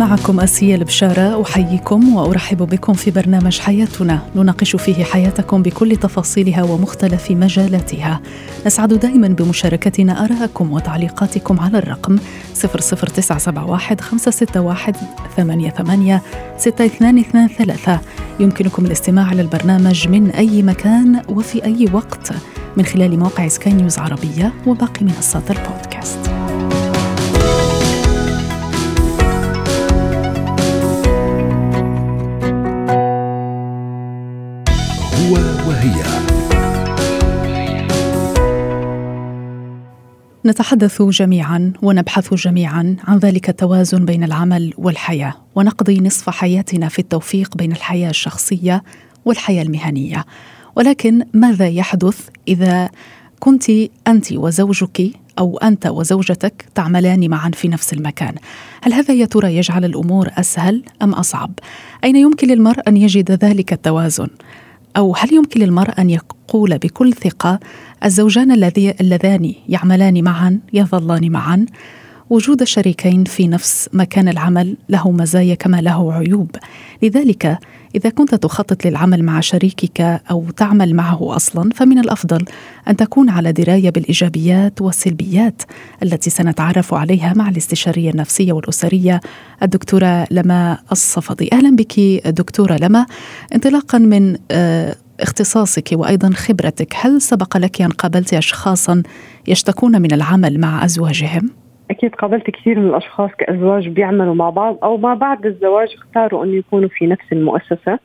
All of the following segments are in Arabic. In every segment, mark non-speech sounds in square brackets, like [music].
معكم أسيا البشارة أحييكم وأرحب بكم في برنامج حياتنا. نناقش فيه حياتكم بكل تفاصيلها ومختلف مجالاتها. نسعد دائما بمشاركتنا آراءكم وتعليقاتكم على الرقم 00971 561 88 6223 يمكنكم الاستماع على البرنامج من أي مكان وفي أي وقت من خلال موقع سكاي نيوز عربية وباقي منصات البودكاست نتحدث جميعا ونبحث جميعا عن ذلك التوازن بين العمل والحياة ونقضي نصف حياتنا في التوفيق بين الحياة الشخصية والحياة المهنية. ولكن ماذا يحدث إذا كنت أنت وزوجك أو أنت وزوجتك تعملان معا في نفس المكان؟ هل هذا يا ترى يجعل الأمور أسهل أم أصعب؟ أين يمكن للمرء أن يجد ذلك التوازن؟ أو هل يمكن للمرء أن يقول بكل ثقة الزوجان اللذان يعملان معا يظلان معا. وجود شريكين في نفس مكان العمل له مزايا كما له عيوب. لذلك إذا كنت تخطط للعمل مع شريكك أو تعمل معه أصلا فمن الأفضل أن تكون على دراية بالإيجابيات والسلبيات التي سنتعرف عليها مع الاستشارية النفسية والأسرية. الدكتورة لما الصفدي. أهلا بك دكتورة لما. انطلاقا من آه، اختصاصك وأيضا خبرتك هل سبق لك أن قابلت اشخاصا يشتكون من العمل مع أزواجهم؟ أكيد قابلت كثير من الأشخاص كأزواج بيعملوا مع بعض أو ما بعد الزواج اختاروا أن يكونوا في نفس المؤسسة.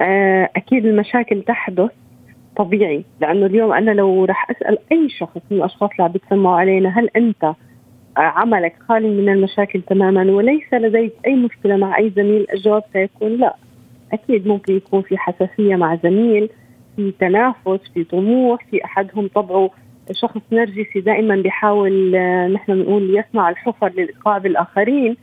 آه، أكيد المشاكل تحدث طبيعي لأنه اليوم أنا لو رح أسأل أي شخص من الأشخاص اللي عم بيتسمعوا علينا هل أنت عملك خالي من المشاكل تماما وليس لديك أي مشكلة مع أي زميل الجواب سيكون؟ لا. أكيد ممكن يكون في حساسية مع زميل في تنافس في طموح في أحدهم طبعه شخص نرجسي دائما بيحاول آه، نحن بنقول يصنع الحفر للايقاع بالآخرين.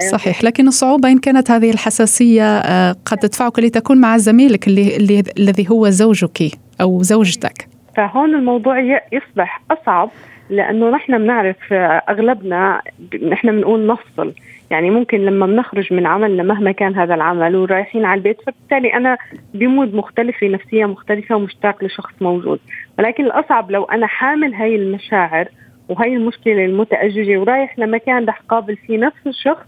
آه، صحيح لكن الصعوبة إن كانت هذه الحساسية آه، قد تدفعك لتكون مع زميلك اللي, اللي الذي هو زوجك أو زوجتك. فهون الموضوع يصبح أصعب لأنه نحن بنعرف أغلبنا نحن بنقول نفصل. يعني ممكن لما بنخرج من عملنا مهما كان هذا العمل ورايحين على البيت فبالتالي أنا بمود مختلفة نفسية مختلفة ومشتاق لشخص موجود. ولكن الأصعب لو أنا حامل هاي المشاعر وهي المشكلة المتأججة ورايح لمكان رح قابل فيه نفس الشخص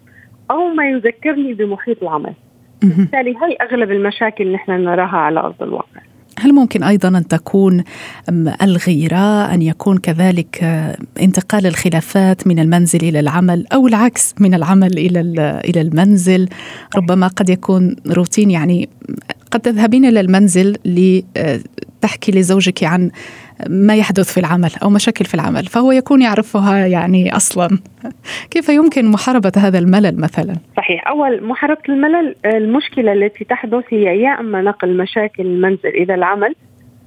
أو ما يذكرني بمحيط العمل. بالتالي هي أغلب المشاكل نحن نراها على أرض الواقع. هل ممكن أيضا أن تكون الغيرة أن يكون كذلك آه، انتقال الخلافات من المنزل إلى العمل أو العكس من العمل إلى إلى المنزل؟ ربما قد يكون روتين يعني قد تذهبين إلى المنزل لتحكي لزوجك عن ما يحدث في العمل أو مشاكل في العمل فهو يكون يعرفها يعني أصلا. [laughs] كيف يمكن محاربة هذا الملل مثلا؟ صحيح. أول محاربة الملل المشكلة التي تحدث هي يا إما نقل مشاكل المنزل إلى العمل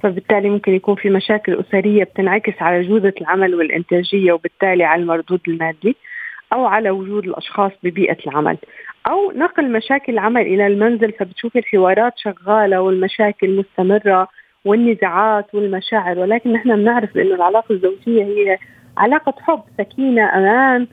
فبالتالي ممكن يكون في مشاكل أسرية بتنعكس على جودة العمل والإنتاجية وبالتالي على المردود المادي أو على وجود الأشخاص ببيئة العمل. أو نقل مشاكل العمل إلى المنزل فبتشوف الحوارات شغالة والمشاكل مستمرة والنزاعات والمشاعر ولكن نحن بنعرف إنه العلاقة الزوجية هي علاقة حب سكينة أمان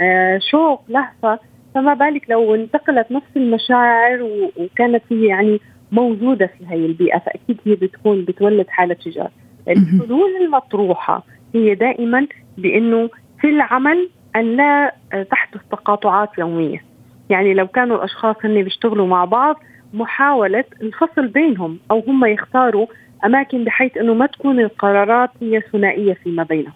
آه شوق لهفه فما بالك لو انتقلت نفس المشاعر وكانت هي يعني موجودة في هي البيئة فأكيد هي بتكون بتولد حالة شجار الحلول المطروحة هي دائما بإنه في العمل أن لا تحدث تقاطعات يومية. يعني لو كانوا الأشخاص هن بيشتغلوا مع بعض محاولة الفصل بينهم أو هم يختاروا أماكن بحيث إنه ما تكون القرارات هي ثنائية فيما بينهم.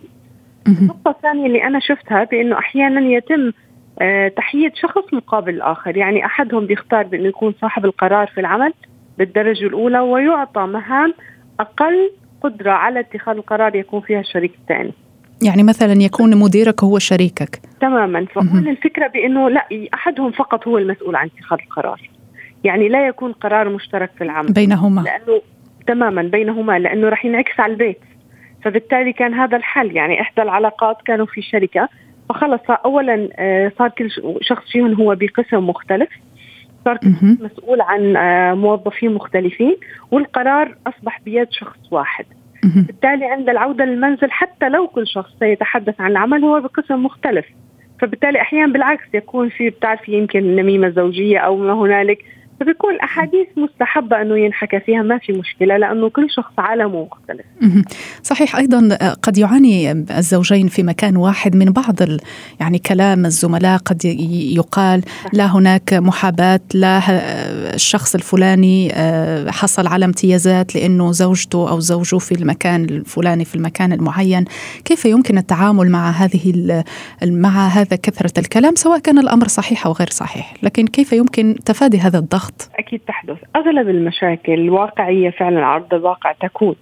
النقطة الثانية اللي أنا شفتها بإنه أحيانا يتم آه، تحييد شخص مقابل الآخر، يعني أحدهم بيختار بإنه يكون صاحب القرار في العمل بالدرجة الأولى ويعطى مهام أقل قدرة على اتخاذ القرار يكون فيها الشريك الثاني. يعني مثلا يكون مديرك هو شريكك. تماما. فهون الفكرة بإنه لا أحدهم فقط هو المسؤول عن اتخاذ القرار. يعني لا يكون قرار مشترك في العمل. بينهما. لأنه تماما بينهما لأنه راح ينعكس على البيت. فبالتالي كان هذا الحل. يعني إحدى العلاقات كانوا في شركة. فخلص أولا آه، صار كل شخص فيهم هو بقسم مختلف. صار مسؤول عن آه، موظفين مختلفين والقرار أصبح بيد شخص واحد. بالتالي عند العودة للمنزل حتى لو كل شخص سيتحدث عن العمل هو بقسم مختلف. فبالتالي أحيانا بالعكس يكون في بتعرفي يمكن نميمة زوجية أو ما هنالك فبيكون الاحاديث مستحبة أنه ينحكى فيها ما في مشكلة لأنه كل شخص عالمه مختلف. صحيح أيضا قد يعاني الزوجين في مكان واحد من بعض يعني كلام الزملاء قد يقال لا هناك محاباة لا الشخص الفلاني آه، حصل على امتيازات لأنه زوجته أو زوجه في المكان الفلاني في المكان المعين، كيف يمكن التعامل مع هذه مع هذا كثرة الكلام سواء كان الأمر صحيح أو غير صحيح، لكن كيف يمكن تفادي هذا الضغط؟ الضغط؟ أكيد تحدث، أغلب المشاكل الواقعيه فعلا عرض الواقع تكون،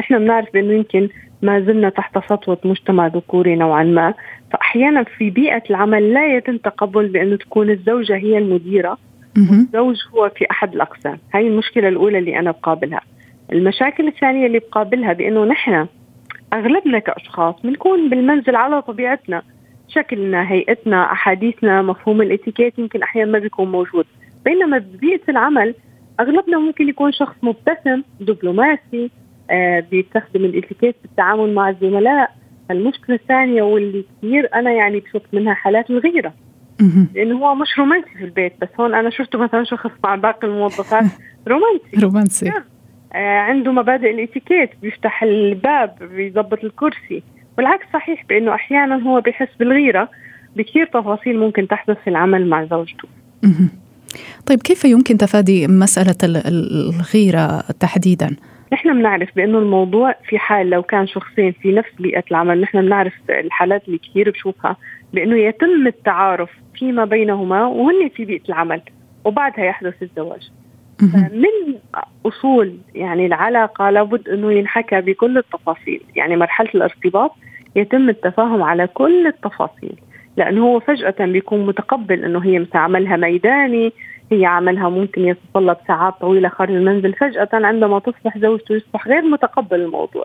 نحن بنعرف بانه يمكن ما زلنا تحت سطوة مجتمع ذكوري نوعا ما. فأحيانا في بيئة العمل لا يتم تقبل بأنه تكون الزوجة هي المديرة والزوج هو في أحد الأقسام. هاي المشكلة الأولى اللي أنا بقابلها. المشاكل الثانية اللي بقابلها بأنه نحن أغلبنا كأشخاص بنكون بالمنزل على طبيعتنا. شكلنا هيئتنا أحاديثنا مفهوم الإتيكيت يمكن أحيانا ما بيكون موجود. بينما ببيئه العمل أغلبنا ممكن يكون شخص مبتسم دبلوماسي آه بيستخدم الاتيكيت بالتعامل مع الزملاء. المشكلة الثانية واللي كثير أنا يعني بشوف منها حالات الغيره لأنه هو مش رومانسي في البيت بس هون أنا شفته مثلا شخص مع باقي الموظفات [laughs] رومانسي. رومانسي. آه عنده مبادئ الاتيكيت بيفتح الباب بيظبط الكرسي. والعكس صحيح بأنه أحيانا هو بيحس بالغيرة. بكثير تفاصيل ممكن تحدث في العمل مع زوجته. طيب كيف يمكن تفادي مسألة الغيرة تحديدا؟ نحن بنعرف بأنه الموضوع في حال لو كان شخصين في نفس بيئة العمل نحن بنعرف الحالات اللي كثير بشوفها بأنه يتم التعارف فيما بينهما وهن في بيئة العمل وبعدها يحدث الزواج. من أصول يعني العلاقة لابد أنه ينحكى بكل التفاصيل. يعني مرحلة الارتباط يتم التفاهم على كل التفاصيل. لأنه هو فجأة بيكون متقبل إنه هي مثلا عملها ميداني هي عملها ممكن يتطلب ساعات طويلة خارج المنزل. فجأة عندما تصبح زوجته يصبح غير متقبل الموضوع.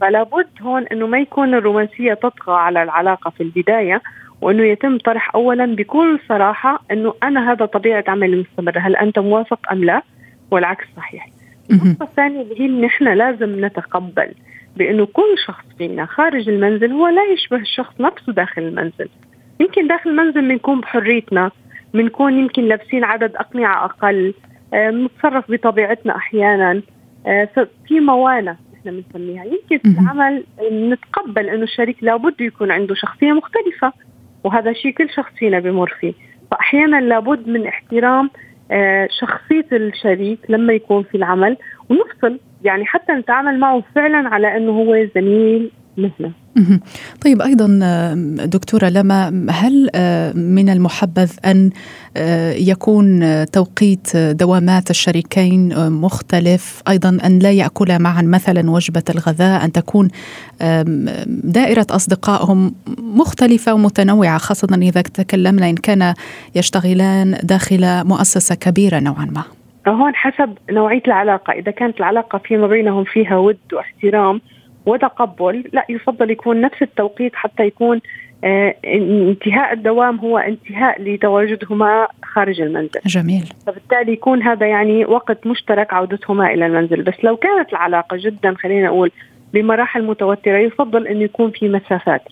فلا بد هون إنه ما يكون الرومانسية تطغى على العلاقة في البداية وإنه يتم طرح اولا بكل صراحة إنه أنا هذا طبيعة عملي المستمره هل أنت موافق أم لا؟ والعكس صحيح. النقطة الثانية اللي هي نحن لازم نتقبل. بأنه كل شخص فينا خارج المنزل هو لا يشبه الشخص نفسه داخل المنزل. يمكن داخل المنزل بنكون بحريتنا بنكون يمكن لابسين عدد أقنعة أقل آه، نتصرف بطبيعتنا أحيانا آه، في موانع نحن بنسميها. يمكن في العمل نتقبل إنه الشريك لابد يكون عنده شخصية مختلفة وهذا شيء كل شخص فينا بمر فيه. فأحيانا لابد من احترام آه، شخصية الشريك لما يكون في العمل ونفصل يعني حتى نتعامل معه فعلا على إنه هو زميل مهنه طيب أيضا دكتورة لما هل آه، من المحبذ أن آه، يكون توقيت دوامات الشريكين مختلف؟ أيضا أن لا ياكلا معا مثلا وجبة الغذاء أن تكون دائرة أصدقائهم مختلفة ومتنوعة خاصة إذا تكلمنا إن كان يشتغلان داخل مؤسسة كبيرة نوعا ما. هون حسب نوعية العلاقة. إذا كانت العلاقة فيما بينهم فيها ود واحترام وتقبل لا يفضل يكون نفس التوقيت حتى يكون آه انتهاء الدوام هو انتهاء لتواجدهما خارج المنزل. جميل. فبالتالي يكون هذا يعني وقت مشترك عودتهما إلى المنزل. بس لو كانت العلاقة جدا خلينا نقول بمراحل متوترة يفضل أن يكون في مسافات.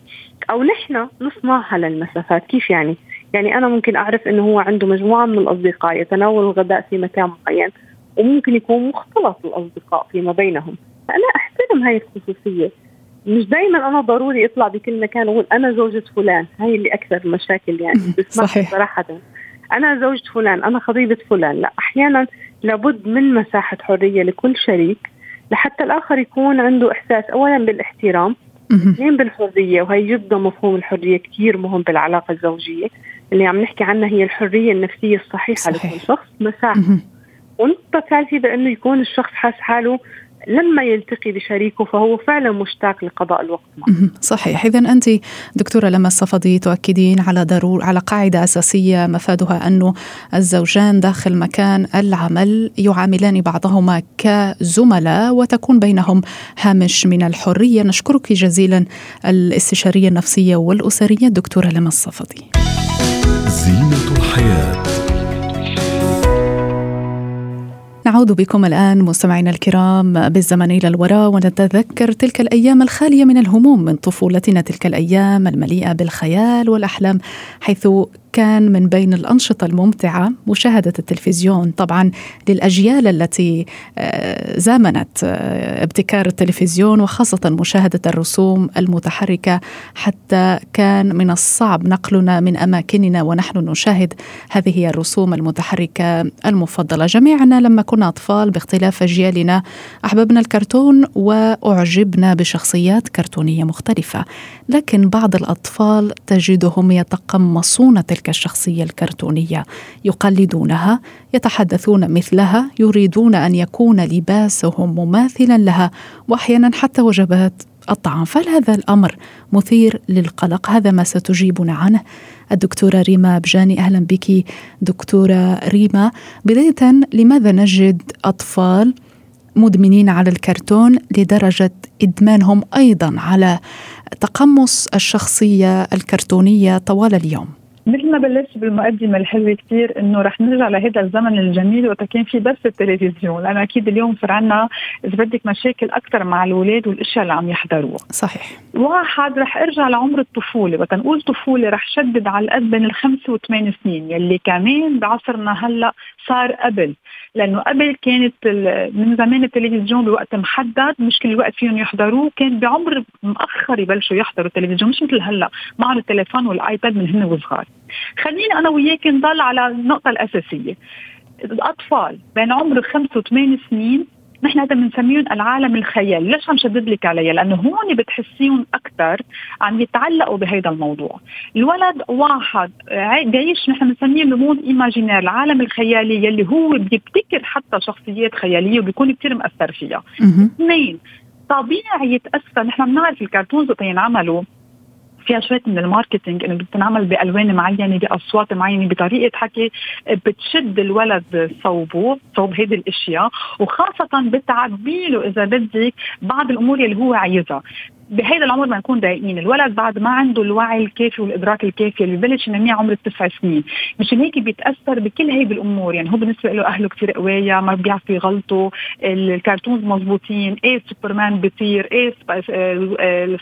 أو نحن نصنعها للمسافات. كيف يعني؟ يعني أنا ممكن أعرف إنه هو عنده مجموعة من الأصدقاء يتناول الغداء في مكان معين وممكن يكون مختلط الأصدقاء فيما بينهم. فأنا أحترم هاي الخصوصية. مش دائما أنا ضروري اطلع بكل مكان واقول أنا زوجة فلان. هاي اللي أكثر المشاكل يعني. [laughs] صحيح. صراحة أنا زوجة فلان أنا خطيبة فلان. لا أحيانا لابد من مساحة حرية لكل شريك لحتى الآخر يكون عنده إحساس اولا بالاحترام اثنين بالحرية وهي جدا مفهوم الحرية كثير مهم بالعلاقة الزوجية. اللي عم نحكي عنها هي الحرية النفسية الصحيحة صحيح. لكل شخص مساحه والنقطه الثالثه بأنه يكون الشخص حاس حاله لما يلتقي بشريكه فهو فعلا مشتاق لقضاء الوقت معه. صحيح. إذا أنت دكتورة لما الصفدي تؤكدين على ضرور على قاعدة أساسية مفادها أنه الزوجان داخل مكان العمل يعاملان بعضهما كزملاء وتكون بينهم هامش من الحرية. نشكرك جزيلا الاستشارية النفسية والأسرية دكتورة لما الصفدي زينة الحياة. نعود بكم الآن مستمعينا الكرام بالزمن إلى الوراء ونتذكر تلك الأيام الخالية من الهموم من طفولتنا تلك الأيام المليئة بالخيال والأحلام حيث كان من بين الأنشطة الممتعة مشاهدة التلفزيون. طبعا للأجيال التي آه، زامنت آه، ابتكار التلفزيون وخاصة مشاهدة الرسوم المتحركة حتى كان من الصعب نقلنا من أماكننا ونحن نشاهد هذه الرسوم المتحركة المفضلة. جميعنا لما كنا أطفال باختلاف أجيالنا أحببنا الكرتون وأعجبنا بشخصيات كرتونية مختلفة. لكن بعض الأطفال تجدهم يتقمصون تلك الشخصية الكرتونية يقلدونها يتحدثون مثلها يريدون أن يكون لباسهم مماثلا لها واحيانا حتى وجبات الطعام. فهل هذا الأمر مثير للقلق؟ هذا ما ستجيبنا عنه. الدكتورة ريما بجاني أهلا بك. دكتورة ريما بداية لماذا نجد أطفال مدمنين على الكرتون لدرجة إدمانهم أيضا على تقمص الشخصية الكرتونية طوال اليوم؟ مثل ما بلشت بالمقدمة الحلوة كثير إنه رح نرجع لهذا الزمن الجميل وقت كان في بس التلفزيون. لأنه أكيد اليوم صار عندنا إذا بدك مشاكل أكثر مع الاولاد والأشياء اللي عم يحضروها. صحيح. واحد رح ارجع لعمر الطفولة. وقت نقول طفولة رح شدد على القد بين الخمس وثمان سنين يلي كمان بعصرنا هلأ صار قبل. لأنه قبل كانت من زمان التلفزيون بوقت محدد مش كل الوقت فيهم يحضروه كان بعمر مؤخر يبلشوا يحضروا التلفزيون مش مثل هلأ معهم التليفون والآيباد من هن وصغار. خلينا أنا وياك نضل على النقطة الأساسية. الأطفال بين عمر خمس وثمان سنين نحن هذا بنسميهم العالم الخيالي، ليش عم شدد لك عليها؟ لأنه هون بتحسيهم أكثر عم يتعلقوا بهذا الموضوع. الولد واحد عايش نحن بنسميه ال monde imaginaire، العالم الخيالي يلي هو بيبتكر حتى شخصيات خيالية وبيكون كثير مأثر فيها. اثنين طبيعي يتأثر نحن بنعرف ال cartoons وقت ينعملوا فيها شوية من ال marketing إنه بتنعمل بألوان معينة بأصوات معينة بطريقة حكي بتشد الولد صوبه صوب هيدي الأشياء وخاصة بتعبي له إذا بدك بعض الأمور اللي هو عايزها. بهذا العمر بنكون ضايقين. الولد بعد ما عنده الوعي الكافي والإدراك الكافي اللي ببلش ينميه عمر التسع سنين. مشان هيك بيتأثر بكل هيدي الأمور. يعني هو بالنسبة له أهله كثير قوايا ما بيعرفوا يغلطوا. ال cartoons مضبوطين إيه سوبرمان بيطير؟ إيه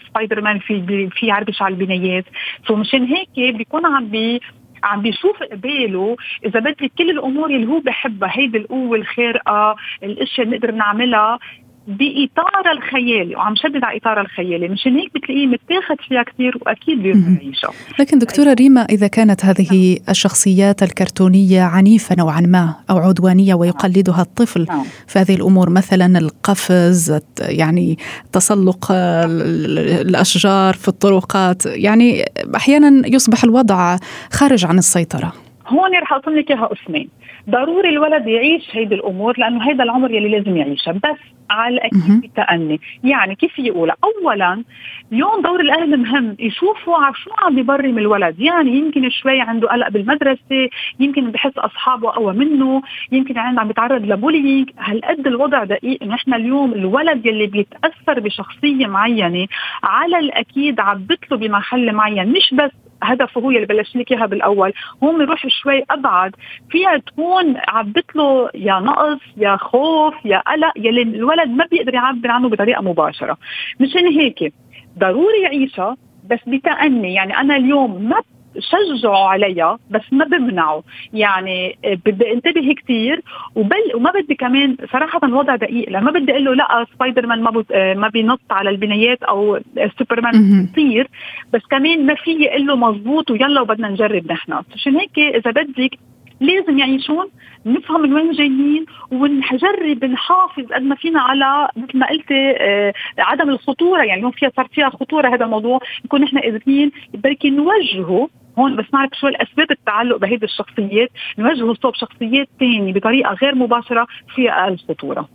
سبايدر مان في في على البنايات؟ سو مشان هيك بيكون عم بي عم بيشوف قباله إذا بدك كل الأمور اللي هو بحبها هيدي القوة الخارقة الأشياء اللي نقدر نعملها بإطار الخيالي وعم شدد على إطار الخيالي مشان هيك بتلاقيه متاخد فيها كثير وأكيد بيقدر يعيشها. لكن دكتورة ريما إذا كانت هذه الشخصيات الكرتونية عنيفه نوعا ما أو عدوانية ويقلدها الطفل نعم. في هذه الأمور مثلا القفز يعني تسلق الأشجار في الطرقات يعني أحيانا يصبح الوضع خارج عن السيطرة. هون رح أقول لك إياها قسمين ضروري الولد يعيش هيدي الأمور لأنه هيدا العمر يلي لازم يعيشها. بس على الاكيد بتأني يعني كيف يقولها؟ اولا اليوم دور الأهل مهم. يشوفوا على شو عم ببرم الولد. يعني يمكن شوي عنده قلق بالمدرسة يمكن بحس أصحابه أقوى منه يمكن عنده عم بيتعرض لبولينج. هالقد الوضع دقيق. إحنا اليوم الولد يلي بيتأثر بشخصية معينة على الأكيد عبت له بمحل معين. مش بس هدفه هو اللي بلشنا لك إياها بالأول. هون بنروح شوي أبعد. فيها تكون عبت له يا نقص يا خوف يا قلق يلي الولد ما بيقدر يعبر عنه بطريقة مباشرة. مشان هيك ضروري يعيشها بس بتأني. يعني أنا اليوم ما شجعوا عليها بس ما بمنعوا. يعني بدي انتبه كثير وبل وما بدي كمان صراحة الوضع دقيق. لما بدي أقول له لا سبايدر مان ما ما بينط على البنايات أو سوبرمان بيطير بس كمان ما في أقول له مزبوط ويلا وبدنا نجرب نحن. عشان هيك إذا بدك لازم يعيشون نفهم من وين جايين ونجرب نحافظ قد ما فينا على مثل ما قلتي آه عدم الخطورة. يعني اليوم فيها صار فيها خطورة هذا الموضوع نكون نحن قادرين بركي نوجهه هون بس نعرف شو الأسباب التعلق بهيدي الشخصيات نوجهه صوب شخصيات ثانية بطريقة غير مباشرة فيها أقل خطورة.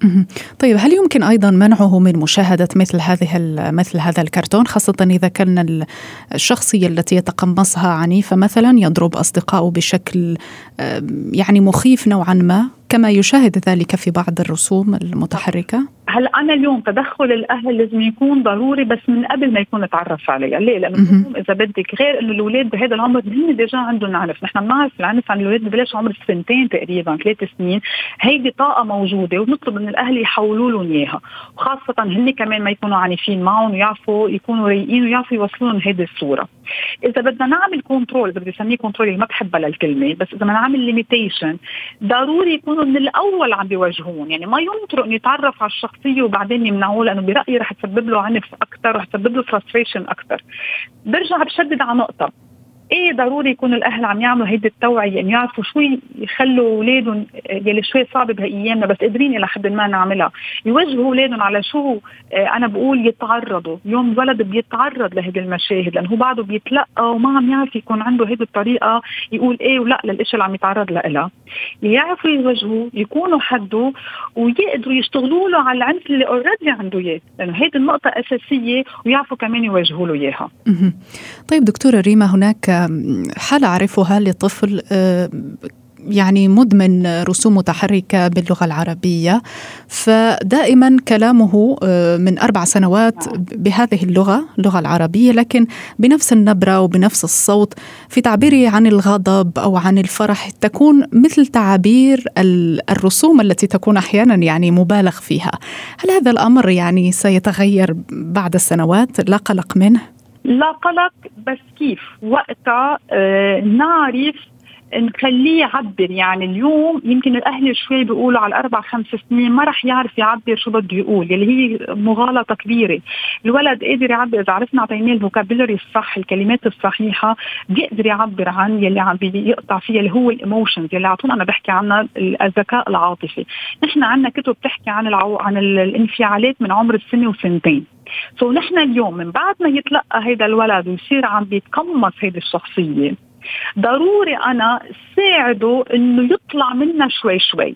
طيب هل يمكن أيضا منعه من مشاهدة مثل هذه مثل هذا الكرتون خاصة إذا كان الشخصية التي يتقمصها عنيفة مثلا يضرب اصدقائه بشكل يعني مخيف نوعا ما كما يشاهد ذلك في بعض الرسوم المتحركة؟ هلا أنا اليوم تدخل الأهل لازم يكون ضروري بس من قبل ما يكون تعرف عليها، ليه؟ لأنه إذا بدك غير إنه الأولاد بهذا العمر هن ديجا عندهم عنف، نحن بنعرف العنف عن الأولاد ببلش عمر سنتين تقريبا ثلاث سنين، هيدي طاقة موجودة ونطلب من الأهل يحولوا لهم إياها، وخاصة هن كمان ما يكونوا عنيفين معهم ويعرفوا يكونوا رايقين ويعرفوا يوصلوا لهم هيدي الصورة. إذا بدنا نعمل control بدي أسميه control ما بحبها للكلمة بس إذا بدنا نعمل limitation ضروري يكونوا من الأول عم بيوجهون يعني ما ينطروا إنه يتعرف على الشخصية وبعدين يمنعوه لأنه برأيي رح تسبب له عنف أكثر رح تسبب له frustration أكثر برجع بشدد على نقطة. إيه ضروري يكون الأهل عم يعملوا هيدي التوعية يعني يعرفوا شو يخلوا أولادهم يلي شوي صعب بهايامنا بس قادرين إلى حد ما نعملها. يوجهوا أولادهم على شو آه، أنا بقول يتعرضوا. اليوم الولد بيتعرض لهيدي المشاهد لأنه هو بعده بيتلقى وما عم يعرف يكون عنده هيدي الطريقة يقول إيه ولا للاشياء اللي عم يتعرض لها يعرفوا يوجهوا يكونوا حده ويقدروا يشتغلوا له على العنف اللي اوريدي عنده إياه. لأنه هيدي النقطة أساسية ويعرفوا كمان يوجهوا له إياها. طيب دكتورة ريما هناك حالة أعرفها لطفل آه، يعني مدمن رسوم متحركة باللغة العربية فدائما كلامه آه، من أربع سنوات نعم. بهذه اللغة اللغة العربية لكن بنفس النبرة وبنفس الصوت في تعبيره عن الغضب أو عن الفرح تكون مثل تعابير الرسوم التي تكون أحيانا يعني مبالغ فيها هل هذا الأمر يعني سيتغير بعد السنوات لا قلق منه؟ لا قلق بس كيف؟ وقتها آه نعرف نخليه يعبر. يعني اليوم يمكن الأهل شوي بيقولوا على الاربع خمس سنين ما رح يعرف يعبر شو بده يقول يلي هي مغالطة كبيرة. الولد قادر يعبر إذا عرفنا أعطيناه ال vocabulary الصح الكلمات الصحيحة بيقدر يعبر عن يلي عم بيقطع فيها اللي هو ال emotions يلي اعطونا أنا بحكي عنها الذكاء العاطفي. نحن عندنا كتب بتحكي عن العو... عن الانفعالات من عمر السنة وسنتين. سو نحن اليوم من بعد ما يتلقى هيدا الولد ويصير عم بيتقمص هيدي الشخصية ضروري أنا ساعده إنه يطلع منها شوي شوي.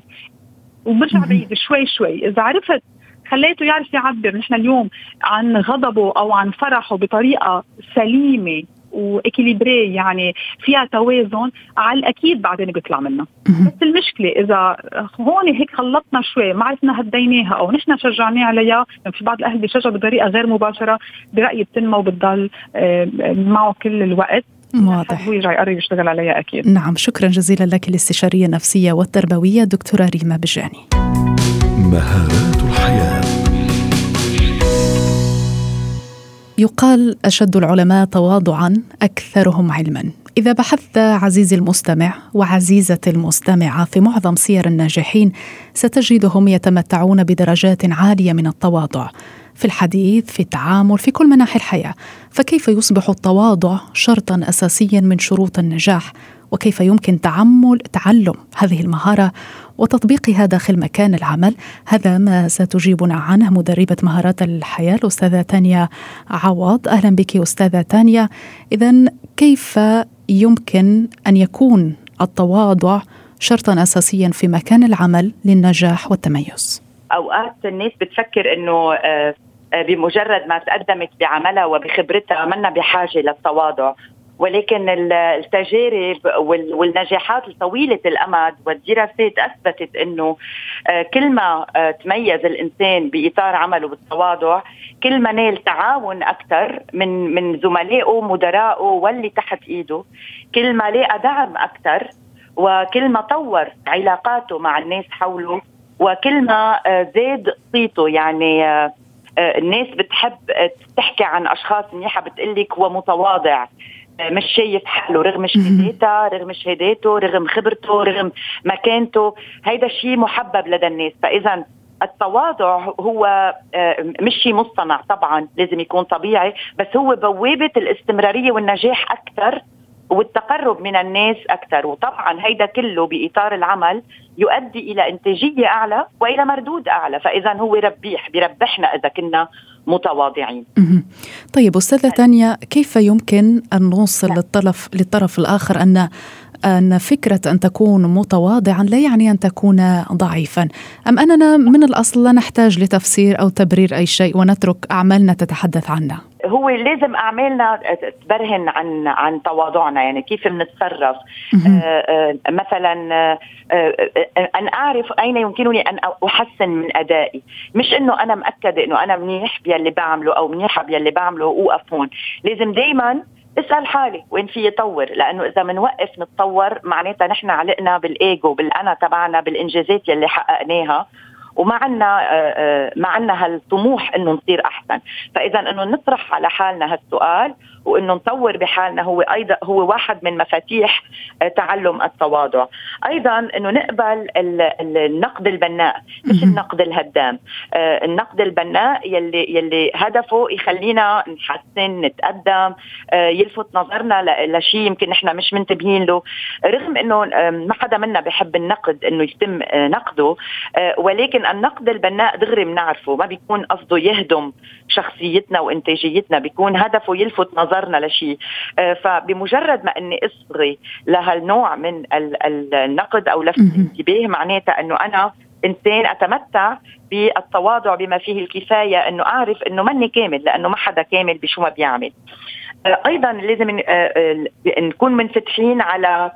وبرجع بعيد شوي شوي. إذا عرفت خليته يعرف يعبر. نحن اليوم عن غضبه أو عن فرحه بطريقة سليمة واكيليبري يعني فيها توازن على الأكيد بعدين بيطلع منها بس المشكلة إذا هون هيك خلطنا شوي ما عرفنا هديناها أو نحن شجعناه عليها يعني في بعض الأهل بيشجعوا بطريقة غير مباشرة برأيي بتنمى وبتضل آه، معه كل الوقت. واضح. هو يقرر يشتغل عليها أكيد. نعم شكرا جزيلا لك الاستشاريه النفسية والتربوية دكتورة ريما بجاني. مهارات الحياة. يقال أشد العلماء تواضعا أكثرهم علما. إذا بحثت عزيزي المستمع وعزيزتي المستمعة في معظم سير الناجحين ستجدهم يتمتعون بدرجات عالية من التواضع. في الحديث في التعامل في كل مناحي الحياة. فكيف يصبح التواضع شرطا اساسيا من شروط النجاح؟ وكيف يمكن تعمل تعلم هذه المهارة وتطبيقها داخل مكان العمل؟ هذا ما ستجيبنا عنه مدربة مهارات الحياة الأستاذة تانيا عوض. أهلا بك أستاذة تانيا. اذا كيف يمكن أن يكون التواضع شرطا اساسيا في مكان العمل للنجاح والتميز؟ أوقات الناس بتفكر إنه آه، آه، بمجرد ما تقدمت بعملها وبخبرتها منا بحاجة للتواضع. ولكن التجارب والنجاحات الطويله الأمد والدراسات أثبتت إنه آه، كل ما تميز الإنسان بإطار عمله بالتواضع كل ما نال تعاون أكثر من من زملائه مدرائه واللي تحت إيده كل ما لقى دعم أكثر وكل ما طور علاقاته مع الناس حوله وكل ما آه، زاد صيته. يعني آه، آه، الناس بتحب تحكي عن أشخاص منيحة بتقلك هو متواضع. مش شايف حاله رغم شهاداتها رغم شهاداته رغم خبرته رغم مكانته. هيدا الشيء محبب لدى الناس. فإذا التواضع هو مش شيء مصطنع طبعا لازم يكون طبيعي بس هو بوابة الاستمرارية والنجاح أكثر. والتقرب من الناس أكثر. وطبعا هيدا كله بإطار العمل يؤدي إلى إنتاجية أعلى وإلى مردود أعلى. فاذا هو ربيح بيربحنا إذا كنا متواضعين. طيب أستاذة تانيا كيف يمكن أن نوصل للطرف, للطرف الآخر أن أن فكرة أن تكون متواضعا لا يعني أن تكون ضعيفا؟ أم أننا من الأصل لا نحتاج لتفسير أو تبرير أي شيء ونترك أعمالنا تتحدث عنا هو لازم أعمالنا تبرهن عن عن تواضعنا يعني كيف بنتصرف. آه آه مثلا آه أن أعرف أين يمكنني أن أحسن من أدائي. مش إنه أنا مأكدة إنه أنا منيح باللي بعمله أو منيحة باللي بعمله واوقف هون لازم دائما اسأل حالي وين في يطور. لأنه إذا بنوقف نتطور معناتها نحن علقنا بالإيجو بالأنا تبعنا بالإنجازات يلي حققناها. وما عنا آه، آه، ما عنا هالطموح إنه نصير أحسن. فإذا إنه نطرح على حالنا هالسؤال وإنه نطور بحالنا هو أيضا هو واحد من مفاتيح آه، تعلم التواضع. أيضا إنه نقبل النقد البناء مش النقد الهدام. النقد البناء يلي يلي هدفه يخلينا نحسن نتقدم يلفت نظرنا لشيء يمكن نحن مش منتبهين له. رغم إنه ما حدا منا بحب النقد إنه يتم نقده ولكن لكن النقد البناء دغري بنعرفه. ما بيكون قصده يهدم شخصيتنا وإنتاجيتنا بيكون هدفه يلفت نظرنا لشيء. آه، فبمجرد ما إني اصغي لهالنوع من النقد أو لفت الانتباه معناتها إنه أنا إنسان أتمتع بالتواضع بما فيه الكفاية إنه أعرف إنه ماني كامل لأنه ما حدا كامل بشو ما بيعمل. آه، أيضا لازم آه، نكون منفتحين على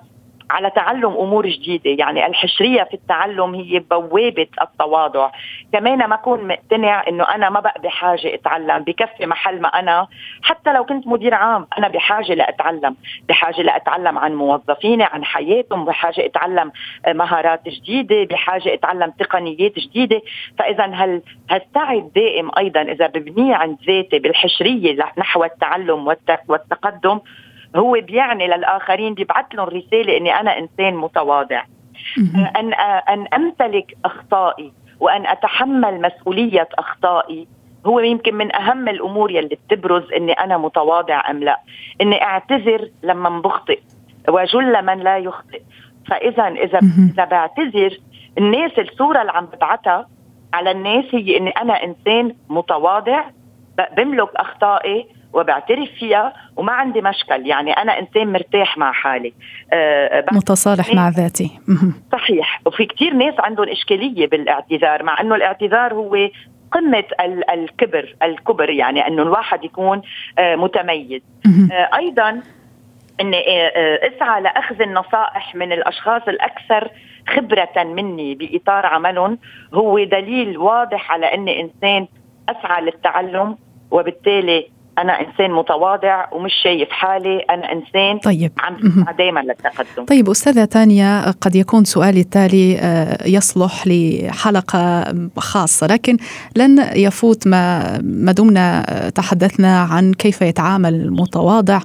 على تعلم أمور جديدة. يعني الحشرية في التعلم هي بوابة التواضع. كمان ما أكون مقتنع إنه أنا ما بقى بحاجة أتعلم. بكفي محل ما أنا. حتى لو كنت مدير عام أنا بحاجة لأتعلم. بحاجة لأتعلم عن موظفيني عن حياتهم. بحاجة أتعلم مهارات جديدة. بحاجة أتعلم تقنيات جديدة. فإذا هل هالسعي الدائم أيضا إذا ببنيه عند ذاتي بالحشرية نحو التعلم والتقدم؟ هو بيعني للآخرين بيبعث لهم رسالة إني أنا إنسان متواضع. أن أن أمتلك أخطائي وأن أتحمل مسؤولية أخطائي هو يمكن من أهم الأمور يلي بتبرز إني أنا متواضع أم لا. إني أعتذر لما بخطئ وجل من لا يخطئ. فاذا إذا إذا بعتذر الناس الصورة اللي عم ببعتها على الناس هي إني أنا إنسان متواضع بملك أخطائي وبعترف فيها وما عندي مشكل. يعني أنا إنسان مرتاح مع حالي. أه متصالح مع ذاتي. صحيح. وفي كثير ناس عندهم إشكالية بالإعتذار مع إنه الإعتذار هو قمة الكبر الكبر يعني أنه الواحد يكون آه، متميز. آه، أيضا أني آه، أسعى لأخذ النصائح من الأشخاص الأكثر خبرة مني بإطار عملهم. هو دليل واضح على أني إنسان أسعى للتعلم وبالتالي أنا إنسان متواضع ومش شايف حالي أنا إنسان طيب. عم دائما للتقدم طيب أستاذة تانيا قد يكون سؤالي التالي آه، يصلح لحلقه خاصة لكن لن يفوت ما ما دمنا تحدثنا عن كيف يتعامل المتواضع.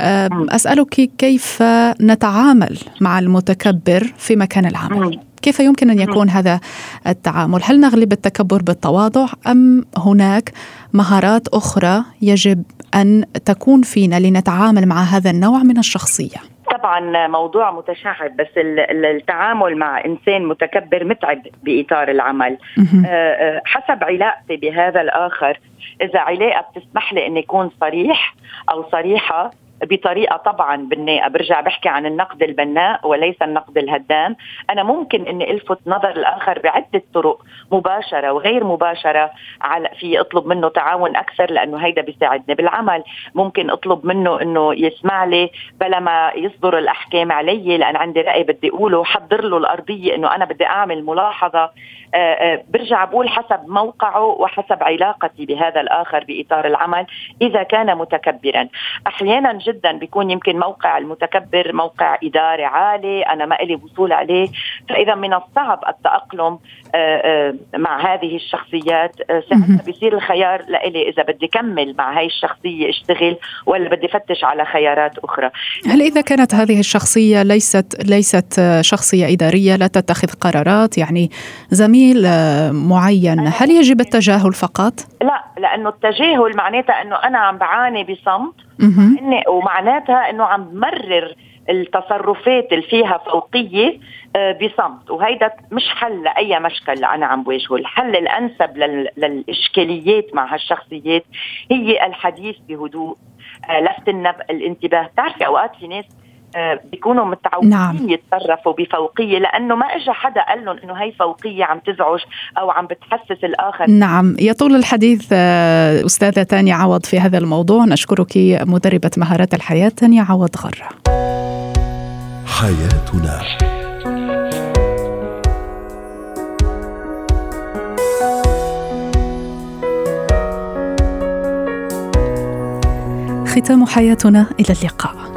آه، أسألك كيف نتعامل مع المتكبر في مكان العمل؟ كيف يمكن أن يكون هذا التعامل؟ هل نغلب التكبر بالتواضع أم هناك مهارات أخرى يجب أن تكون فينا لنتعامل مع هذا النوع من الشخصية؟ طبعا موضوع متشعب بس التعامل مع إنسان متكبر متعب بإطار العمل آه، آه، حسب علاقتي بهذا الآخر إذا علاقة بتسمح لي إني أكون صريح أو صريحة بطريقة طبعا بناءه برجع بحكي عن النقد البناء وليس النقد الهدام. أنا ممكن إني ألفت نظر الآخر بعدة طرق مباشرة وغير مباشرة على في أطلب منه تعاون أكثر لأنه هيدا بيساعدني بالعمل. ممكن أطلب منه إنه يسمع لي بلا ما يصدر الأحكام علي لأن عندي رأي بدي أقوله. حضر له الأرضية إنه أنا بدي أعمل ملاحظة. آه، آه، برجع بقول حسب موقعه وحسب علاقتي بهذا الآخر بإطار العمل إذا كان متكبرا. أحيانا جدا بيكون يمكن موقع المتكبر موقع إداري عالي أنا ما لي وصول عليه. فإذا من الصعب التأقلم آه، مع هذه الشخصيات. ساعتها بيصير الخيار لإلي إذا بدي كمل مع هاي الشخصية أشتغل ولا بدي فتش على خيارات أخرى. هل إذا كانت هذه الشخصية ليست ليست شخصية إدارية لا تتخذ قرارات يعني زميل آه، معين هل يجب التجاهل فقط؟ لا لأنه التجاهل معناتها إنه أنا عم بعاني بصمت. إني ومعناتها إنه عم بمرر التصرفات اللي فيها فوقية آه، بصمت. وهيدا مش حل لأي مشكل أنا عم بواجهه الحل الأنسب للإشكاليات مع هالشخصيات هي الحديث بهدوء آه، لفت الانتباه. بتعرفي أوقات في ناس بيكونوا متعودين نعم. يتصرفوا بفوقية لأنه ما اجى حدا قال لهم إنه هي فوقية عم تزعج أو عم بتحسس الآخر. نعم يطول الحديث آه، أستاذة تانيا عوض في هذا الموضوع. نشكرك مدربة مهارات الحياة تانيا عوض غرة. حياتنا. ختام حياتنا إلى اللقاء.